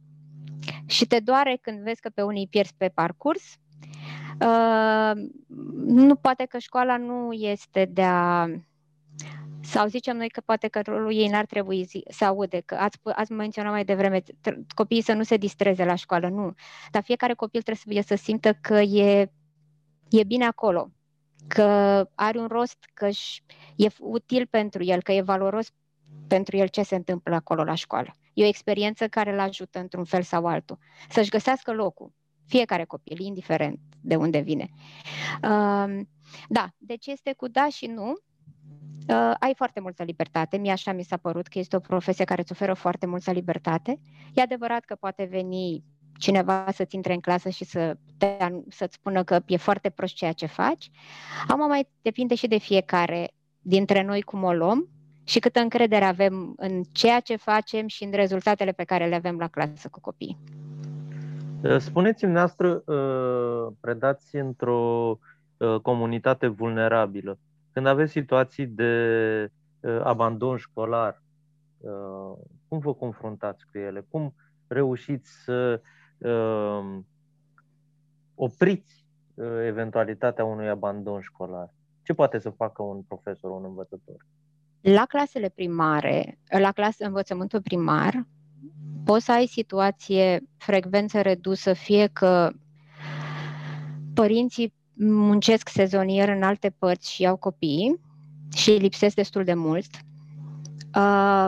Și te doare când vezi că pe unii pierzi pe parcurs. Uh, nu poate că școala nu este de a sau zicem noi că poate că rolul ei n-ar trebui zi, să aude, că ați, ați menționat mai devreme, copiii să nu se distreze la școală, nu. Dar fiecare copil trebuie să simtă că e, e bine acolo, că are un rost, că e util pentru el, că e valoros pentru el ce se întâmplă acolo la școală. E o experiență care îl ajută într-un fel sau altul. Să-și găsească locul. Fiecare copil, indiferent de unde vine. Uh, da, deci este cu da și nu. Uh, ai foarte multă libertate. Mie așa mi s-a părut că este o profesie care îți oferă foarte multă libertate. E adevărat că poate veni cineva să-ți intre în clasă și să te, să-ți spună că e foarte prost ceea ce faci. Acum mai depinde și de fiecare dintre noi cum o luăm și câtă încredere avem în ceea ce facem și în rezultatele pe care le avem la clasă cu copiii. Spuneți-mi, noastră, predați într-o comunitate vulnerabilă. Când aveți situații de abandon școlar, cum vă confruntați cu ele? Cum reușiți să opriți eventualitatea unui abandon școlar? Ce poate să facă un profesor, un învățător? La clasele primare, la clasă învățământul primar, poți să ai situație frecvență redusă, fie că părinții muncesc sezonier în alte părți și au copii și lipsesc destul de mult. Uh,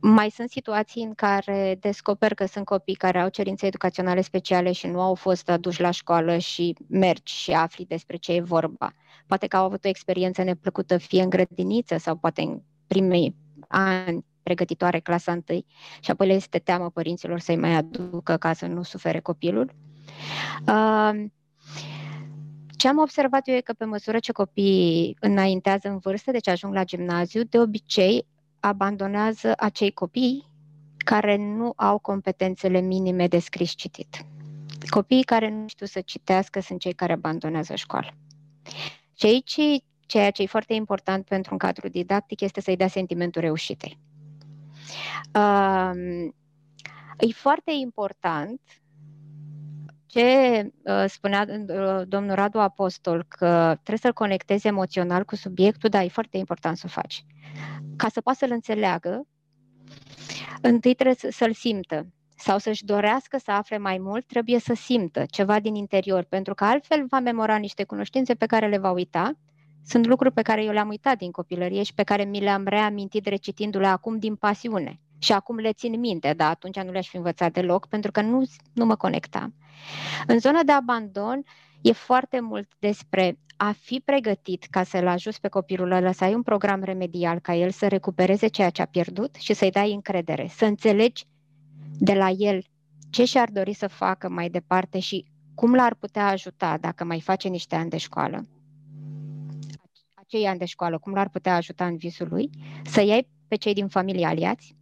mai sunt situații în care descoper că sunt copii care au cerințe educaționale speciale și nu au fost aduși la școală și mergi și afli despre ce e vorba. Poate că au avut o experiență neplăcută fie în grădiniță sau poate în primii ani pregătitoare, clasa întâi, și apoi le este teamă părinților să-i mai aducă ca să nu sufere copilul. Uh, ce am observat eu e că pe măsură ce copiii înaintează în vârstă, deci ajung la gimnaziu, de obicei abandonează acei copii care nu au competențele minime de scris citit. Copiii care nu știu să citească sunt cei care abandonează școala. Și aici, ceea ce e foarte important pentru un cadru didactic este să-i dea sentimentul reușitei. Uh, e foarte important ce uh, spunea uh, domnul Radu Apostol, că trebuie să-l conectezi emoțional cu subiectul, dar e foarte important să o faci. Ca să poată să-l înțeleagă, întâi trebuie să-l simtă sau să-și dorească să afle mai mult, trebuie să simtă ceva din interior, pentru că altfel va memora niște cunoștințe pe care le va uita. Sunt lucruri pe care eu le-am uitat din copilărie și pe care mi le-am reamintit recitindu-le acum din pasiune. Și acum le țin minte, dar atunci nu le-aș fi învățat deloc, pentru că nu, nu mă conectam. În zona de abandon e foarte mult despre a fi pregătit ca să-l ajuți pe copilul ăla să ai un program remedial, ca el să recupereze ceea ce a pierdut și să-i dai încredere, să înțelegi de la el ce și-ar dori să facă mai departe și cum l-ar putea ajuta dacă mai face niște ani de școală, acei ani de școală, cum l-ar putea ajuta în visul lui, să iei pe cei din familie aliați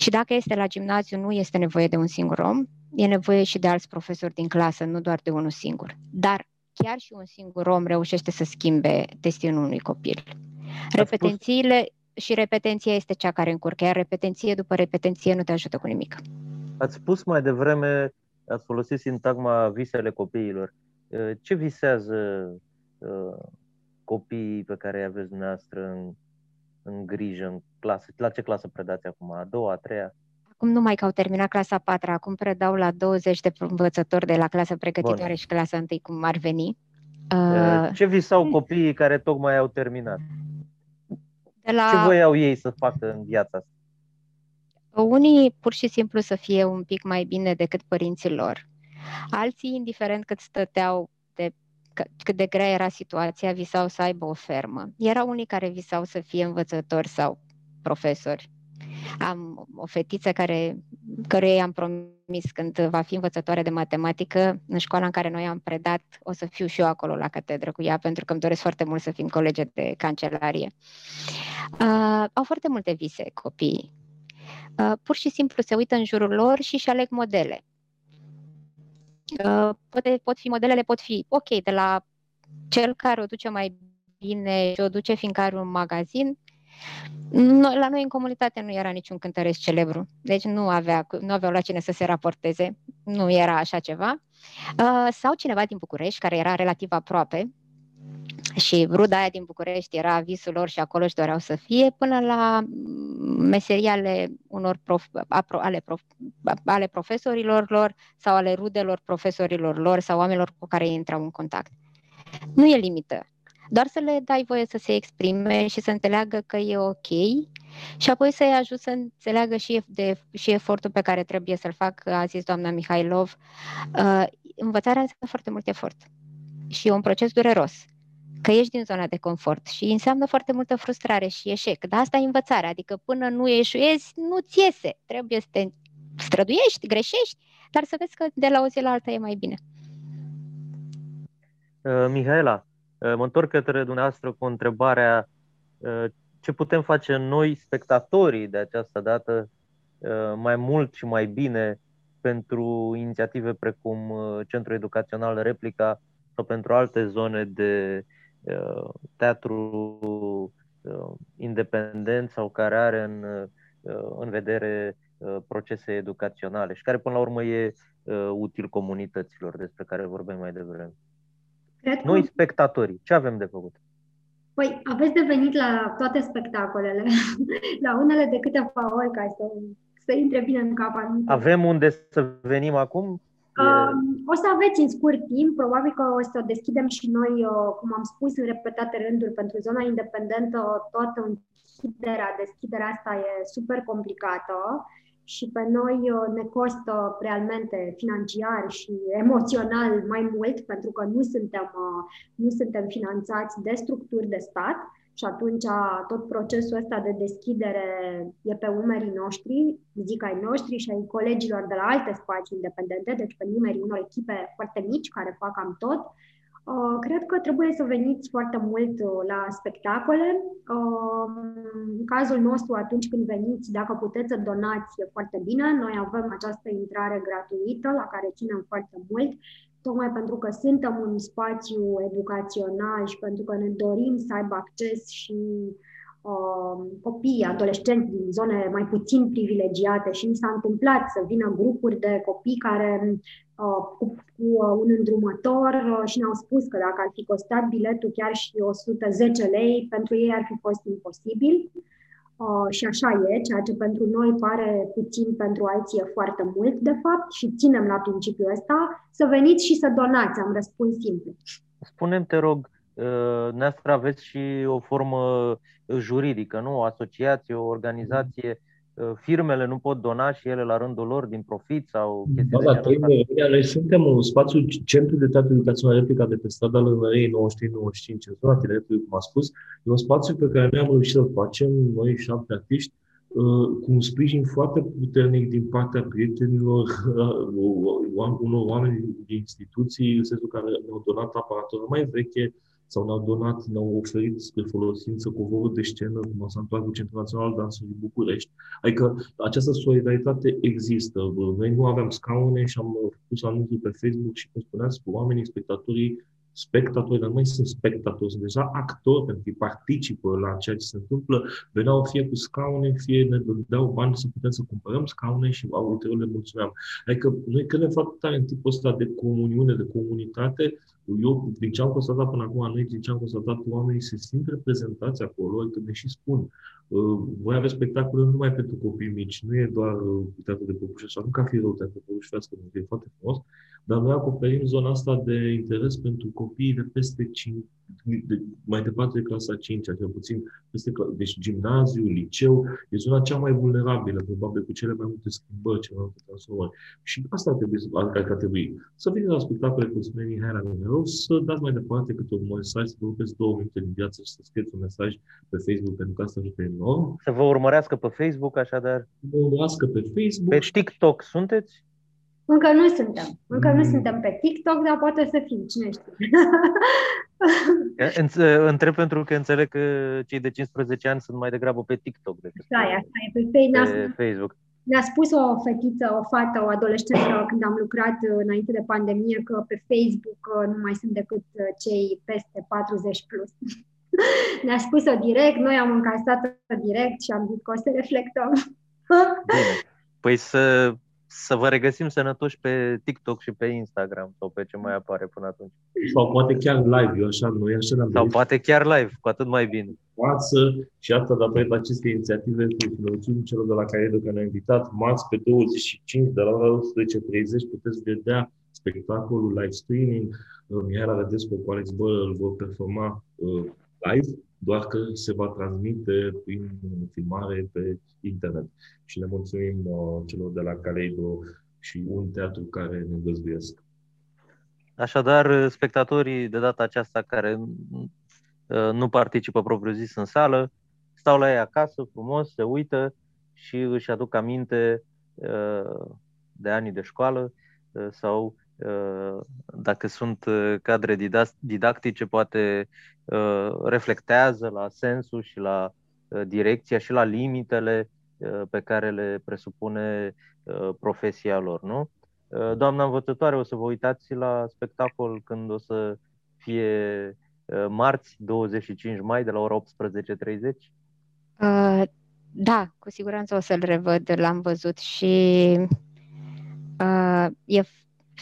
și dacă este la gimnaziu, nu este nevoie de un singur om, e nevoie și de alți profesori din clasă, nu doar de unul singur. Dar chiar și un singur om reușește să schimbe destinul unui copil. Repetențiile și repetenția este cea care încurcă, iar repetenție după repetenție nu te ajută cu nimic. Ați spus mai devreme, ați folosit sintagma visele copiilor. Ce visează copiii pe care îi aveți dumneavoastră în, în grijă, în clasă? La ce clasă predați acum? A doua, a treia? Acum numai că au terminat clasa 4, acum predau la 20 de învățători de la clasă pregătitoare Bun. și clasa 1, cum ar veni. Uh, ce visau copiii care tocmai au terminat? De la... Ce voiau ei să facă în viața asta? Unii pur și simplu să fie un pic mai bine decât părinții lor. Alții, indiferent cât stăteau de cât de grea era situația, visau să aibă o fermă. Erau unii care visau să fie învățători sau profesori. Am o fetiță care, căruia i-am promis când va fi învățătoare de matematică, în școala în care noi am predat, o să fiu și eu acolo la catedră cu ea, pentru că îmi doresc foarte mult să fim colege de cancelarie. Uh, au foarte multe vise copiii. Uh, pur și simplu se uită în jurul lor și și aleg modele. Uh, poate, pot fi modelele, pot fi, ok, de la cel care o duce mai bine și o duce fiindcă are un magazin, la noi în comunitate nu era niciun cântăresc celebru, deci nu, avea, nu aveau la cine să se raporteze, nu era așa ceva. Uh, sau cineva din București, care era relativ aproape, și ruda aia din București era visul lor și acolo își doreau să fie, până la meseriale unor prof, ale, prof, ale profesorilor lor sau ale rudelor profesorilor lor sau oamenilor cu care intrau în contact. Nu e limită doar să le dai voie să se exprime și să înțeleagă că e ok și apoi să-i ajut să înțeleagă și, de, și efortul pe care trebuie să-l fac, a zis doamna Mihailov. Uh, învățarea înseamnă foarte mult efort și e un proces dureros că ești din zona de confort și înseamnă foarte multă frustrare și eșec. Dar asta e învățarea, adică până nu eșuezi, nu-ți iese. Trebuie să te străduiești, greșești, dar să vezi că de la o zi la alta e mai bine. Uh, Mihaela, uh, mă întorc către dumneavoastră cu întrebarea uh, ce putem face noi, spectatorii de această dată, uh, mai mult și mai bine pentru inițiative precum uh, Centrul Educațional Replica sau pentru alte zone de uh, teatru independent sau care are în, în vedere procese educaționale și care până la urmă e util comunităților despre care vorbim mai devreme. Cred Noi, spectatorii, ce avem de făcut? Păi, aveți de venit la toate spectacolele, la unele de câteva ori ca să, să intre bine în cap anumite. Avem unde să venim acum? Uh, o să aveți în scurt timp, probabil că o să deschidem și noi, uh, cum am spus în repetate rânduri, pentru zona independentă, toată închiderea, deschiderea asta e super complicată și pe noi uh, ne costă realmente financiar și emoțional mai mult pentru că nu suntem, uh, nu suntem finanțați de structuri de stat și atunci tot procesul ăsta de deschidere e pe umerii noștri, zic ai noștri și ai colegilor de la alte spații independente, deci pe numerii unor echipe foarte mici care fac cam tot. Uh, cred că trebuie să veniți foarte mult uh, la spectacole. Uh, în cazul nostru, atunci când veniți, dacă puteți să donați, e foarte bine. Noi avem această intrare gratuită la care ținem foarte mult, tocmai pentru că suntem un spațiu educațional și pentru că ne dorim să aibă acces și copii, adolescenți din zone mai puțin privilegiate și mi s-a întâmplat să vină grupuri de copii care Uh, cu, cu uh, un îndrumător uh, și ne-au spus că dacă ar fi costat biletul chiar și 110 lei, pentru ei ar fi fost imposibil. Și așa e, ceea ce pentru noi pare puțin, pentru alții e foarte mult, de fapt, și ținem la principiul ăsta, să veniți și să donați, am răspuns simplu. Spunem, te rog, Neastra, aveți și o formă juridică, nu? O asociație, o organizație Uh, firmele nu pot dona și ele la rândul lor din profit sau chestii da, de da, noi suntem un spațiu, centru de teatru educațional replica de pe strada Lănărei 93-95, în zona tineretului, cum a spus. E un spațiu pe care noi am reușit să-l facem, noi șapte artiști, uh, cu un sprijin foarte puternic din partea prietenilor, uh, unor oameni din instituții, în sensul care ne-au donat aparatură mai veche, sau ne-au donat, ne-au oferit spre folosință covorul de scenă, cum s-a întâmplat cu Centrul Național Dansului București. Adică această solidaritate există. Noi nu aveam scaune și am pus anunțul pe Facebook și, cum spuneați, cu oamenii, spectatorii, spectatori, dar nu mai sunt spectatori, sunt deja actori pentru că participă la ceea ce se întâmplă, veneau fie cu scaune, fie ne dădeau bani să putem să cumpărăm scaune și ulterior le mulțumeam. Adică noi credem foarte tare în tipul ăsta de comuniune, de comunitate, eu, din ce am constatat până acum, noi, din ce am constatat, oamenii se simt reprezentați acolo, că ne și spun, uh, voi aveți spectacole numai pentru copii mici, nu e doar uh, teatru de păpușe, sau nu ca fi rău teatru de păpușe, că e foarte frumos, dar noi acoperim zona asta de interes pentru copiii de peste 5, de, mai departe de clasa 5, cel puțin peste, deci gimnaziu, liceu, e zona cea mai vulnerabilă, probabil cu cele mai multe schimbări, cele mai multe transformări. Și asta ar trebui, ar, ar trebui. Să veniți la spectacole cu spunea Mihaela Minerov, să dați mai departe câte un mesaj, să vă rupeți două minute din viață și să scrieți un mesaj pe Facebook, pentru că asta ajută enorm. Să vă urmărească pe Facebook, așadar. Să vă urmărească pe Facebook. Pe TikTok sunteți? Încă nu suntem. Încă mm. nu suntem pe TikTok, dar poate să fim, cine știe. Întreb pentru că înțeleg că cei de 15 ani sunt mai degrabă pe TikTok decât da, pe, asta e, pe, pe Facebook. Ne-a spus o fetiță, o fată, o adolescentă când am lucrat înainte de pandemie că pe Facebook nu mai sunt decât cei peste 40 plus. Ne-a spus-o direct, noi am încasat-o direct și am zis că o să reflectăm. Bine. Păi să să vă regăsim sănătoși pe TikTok și pe Instagram sau pe ce mai apare până atunci. Sau poate chiar live, eu așa, noi așa ne-am Sau poate chiar live, cu atât mai bine. Față și asta datorită aceste inițiative cu mulțumim celor de la care că ne-au invitat. Marți pe 25 de la ora 11.30 puteți vedea spectacolul live streaming. Mihaela Rădescu cu Alex Bără îl vor performa uh, live doar că se va transmite prin filmare pe internet. Și le mulțumim uh, celor de la Caleido și un teatru care ne găzduiesc. Așadar, spectatorii de data aceasta care uh, nu participă propriu-zis în sală, stau la ei acasă frumos, se uită și își aduc aminte uh, de anii de școală sau dacă sunt cadre didactice, poate reflectează la sensul și la direcția și la limitele pe care le presupune profesia lor. Nu? Doamna învățătoare, o să vă uitați la spectacol când o să fie marți, 25 mai, de la ora 18.30? Uh, da, cu siguranță o să-l revăd, l-am văzut și uh, e,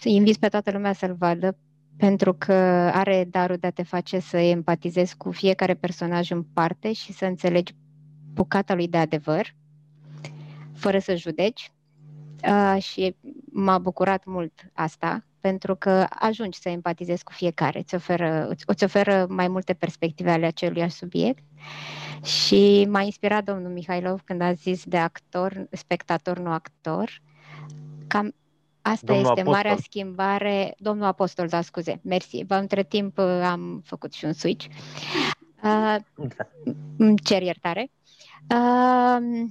invit pe toată lumea să-l vadă pentru că are darul de a te face să empatizezi cu fiecare personaj în parte și să înțelegi bucata lui de adevăr, fără să judeci. Uh, și m-a bucurat mult asta, pentru că ajungi să empatizezi cu fiecare, îți oferă, îți oferă mai multe perspective ale acelui subiect. Și m-a inspirat domnul Mihailov când a zis de actor, spectator, nu actor. Cam asta domnul este Apostol. marea schimbare. Domnul Apostol, da, scuze, mersi. Vă între timp am făcut și un switch. Uh, îmi cer iertare. Uh,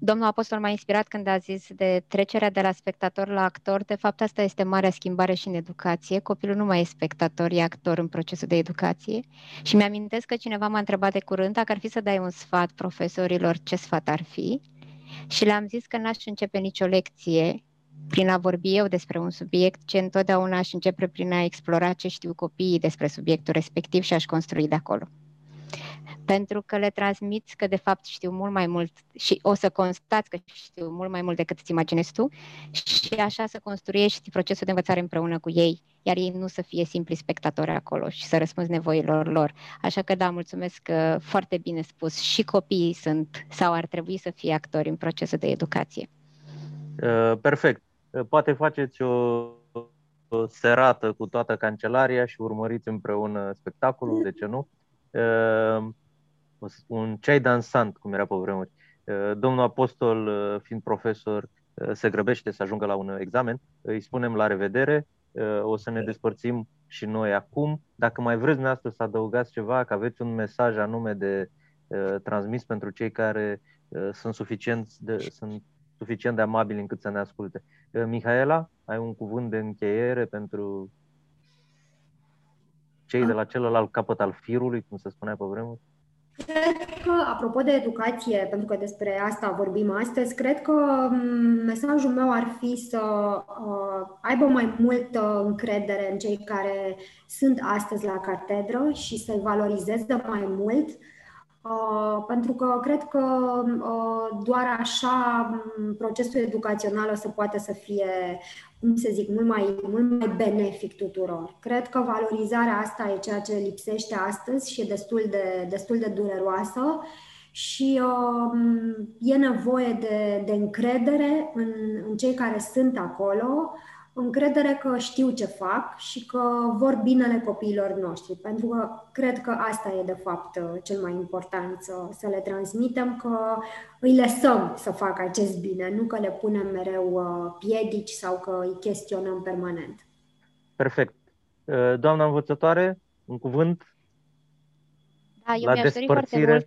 Domnul Apostol m-a inspirat când a zis de trecerea de la spectator la actor. De fapt, asta este marea schimbare și în educație. Copilul nu mai e spectator, e actor în procesul de educație. Și mi-amintesc că cineva m-a întrebat de curând dacă ar fi să dai un sfat profesorilor, ce sfat ar fi. Și le-am zis că n-aș începe nicio lecție prin a vorbi eu despre un subiect, ce întotdeauna aș începe prin a explora ce știu copiii despre subiectul respectiv și aș construi de acolo pentru că le transmiți că de fapt știu mult mai mult și o să constați că știu mult mai mult decât îți imaginezi tu și așa să construiești procesul de învățare împreună cu ei, iar ei nu să fie simpli spectatori acolo și să răspunzi nevoilor lor. Așa că da, mulțumesc că uh, foarte bine spus. Și copiii sunt sau ar trebui să fie actori în procesul de educație. Uh, perfect. Uh, poate faceți o serată cu toată cancelaria și urmăriți împreună spectacolul, de ce nu? un ceai dansant, cum era pe vremuri. Uh, domnul Apostol, uh, fiind profesor, uh, se grăbește să ajungă la un examen. Îi spunem la revedere, o să ne despărțim și noi acum. Dacă mai vreți dumneavoastră să adăugați ceva, că aveți un mesaj anume de transmis pentru cei care sunt suficient de, sunt suficient de amabili încât să ne asculte. Mihaela, ai un cuvânt de încheiere pentru cei de la celălalt capăt al firului, cum se spunea pe vremuri? Cred că, apropo de educație, pentru că despre asta vorbim astăzi, cred că mm, mesajul meu ar fi să uh, aibă mai multă încredere în cei care sunt astăzi la catedră și să-i valorizeze mai mult, uh, pentru că cred că uh, doar așa mm, procesul educațional o să poată să fie cum să zic, mult mai, mult mai benefic tuturor. Cred că valorizarea asta e ceea ce lipsește astăzi și e destul de, destul de dureroasă și uh, e nevoie de, de încredere în, în cei care sunt acolo, încredere că știu ce fac și că vor binele copiilor noștri, pentru că cred că asta e de fapt cel mai important, să, să le transmitem că îi lăsăm să facă acest bine, nu că le punem mereu uh, piedici sau că îi chestionăm permanent. Perfect. Uh, doamna învățătoare, un cuvânt da, eu la mi-aș dori foarte mult,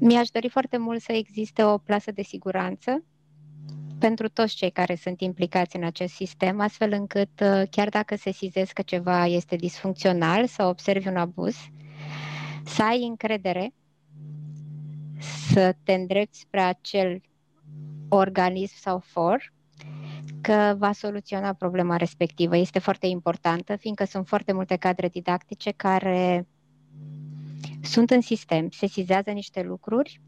mi-aș dori foarte mult să existe o plasă de siguranță pentru toți cei care sunt implicați în acest sistem, astfel încât uh, chiar dacă se sizez că ceva este disfuncțional sau observi un abuz, să ai încredere să te îndrepți spre acel organism sau for că va soluționa problema respectivă. Este foarte importantă, fiindcă sunt foarte multe cadre didactice care sunt în sistem, se sizează niște lucruri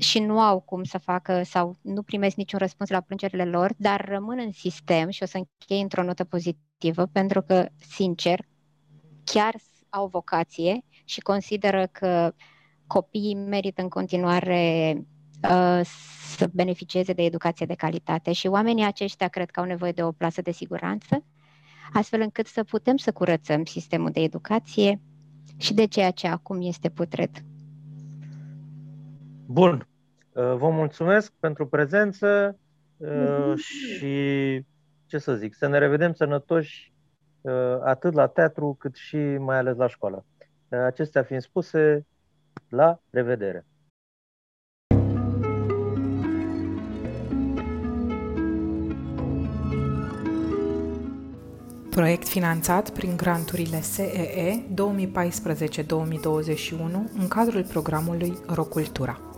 și nu au cum să facă sau nu primesc niciun răspuns la plângerile lor, dar rămân în sistem și o să închei într-o notă pozitivă pentru că, sincer, chiar au vocație și consideră că copiii merită în continuare uh, să beneficieze de educație de calitate și oamenii aceștia cred că au nevoie de o plasă de siguranță, astfel încât să putem să curățăm sistemul de educație și de ceea ce acum este putred. Bun. Uh, vă mulțumesc pentru prezență uh, și, ce să zic, să ne revedem sănătoși uh, atât la teatru cât și mai ales la școală. Acestea fiind spuse, la revedere! Proiect finanțat prin granturile SEE 2014-2021 în cadrul programului Rocultura.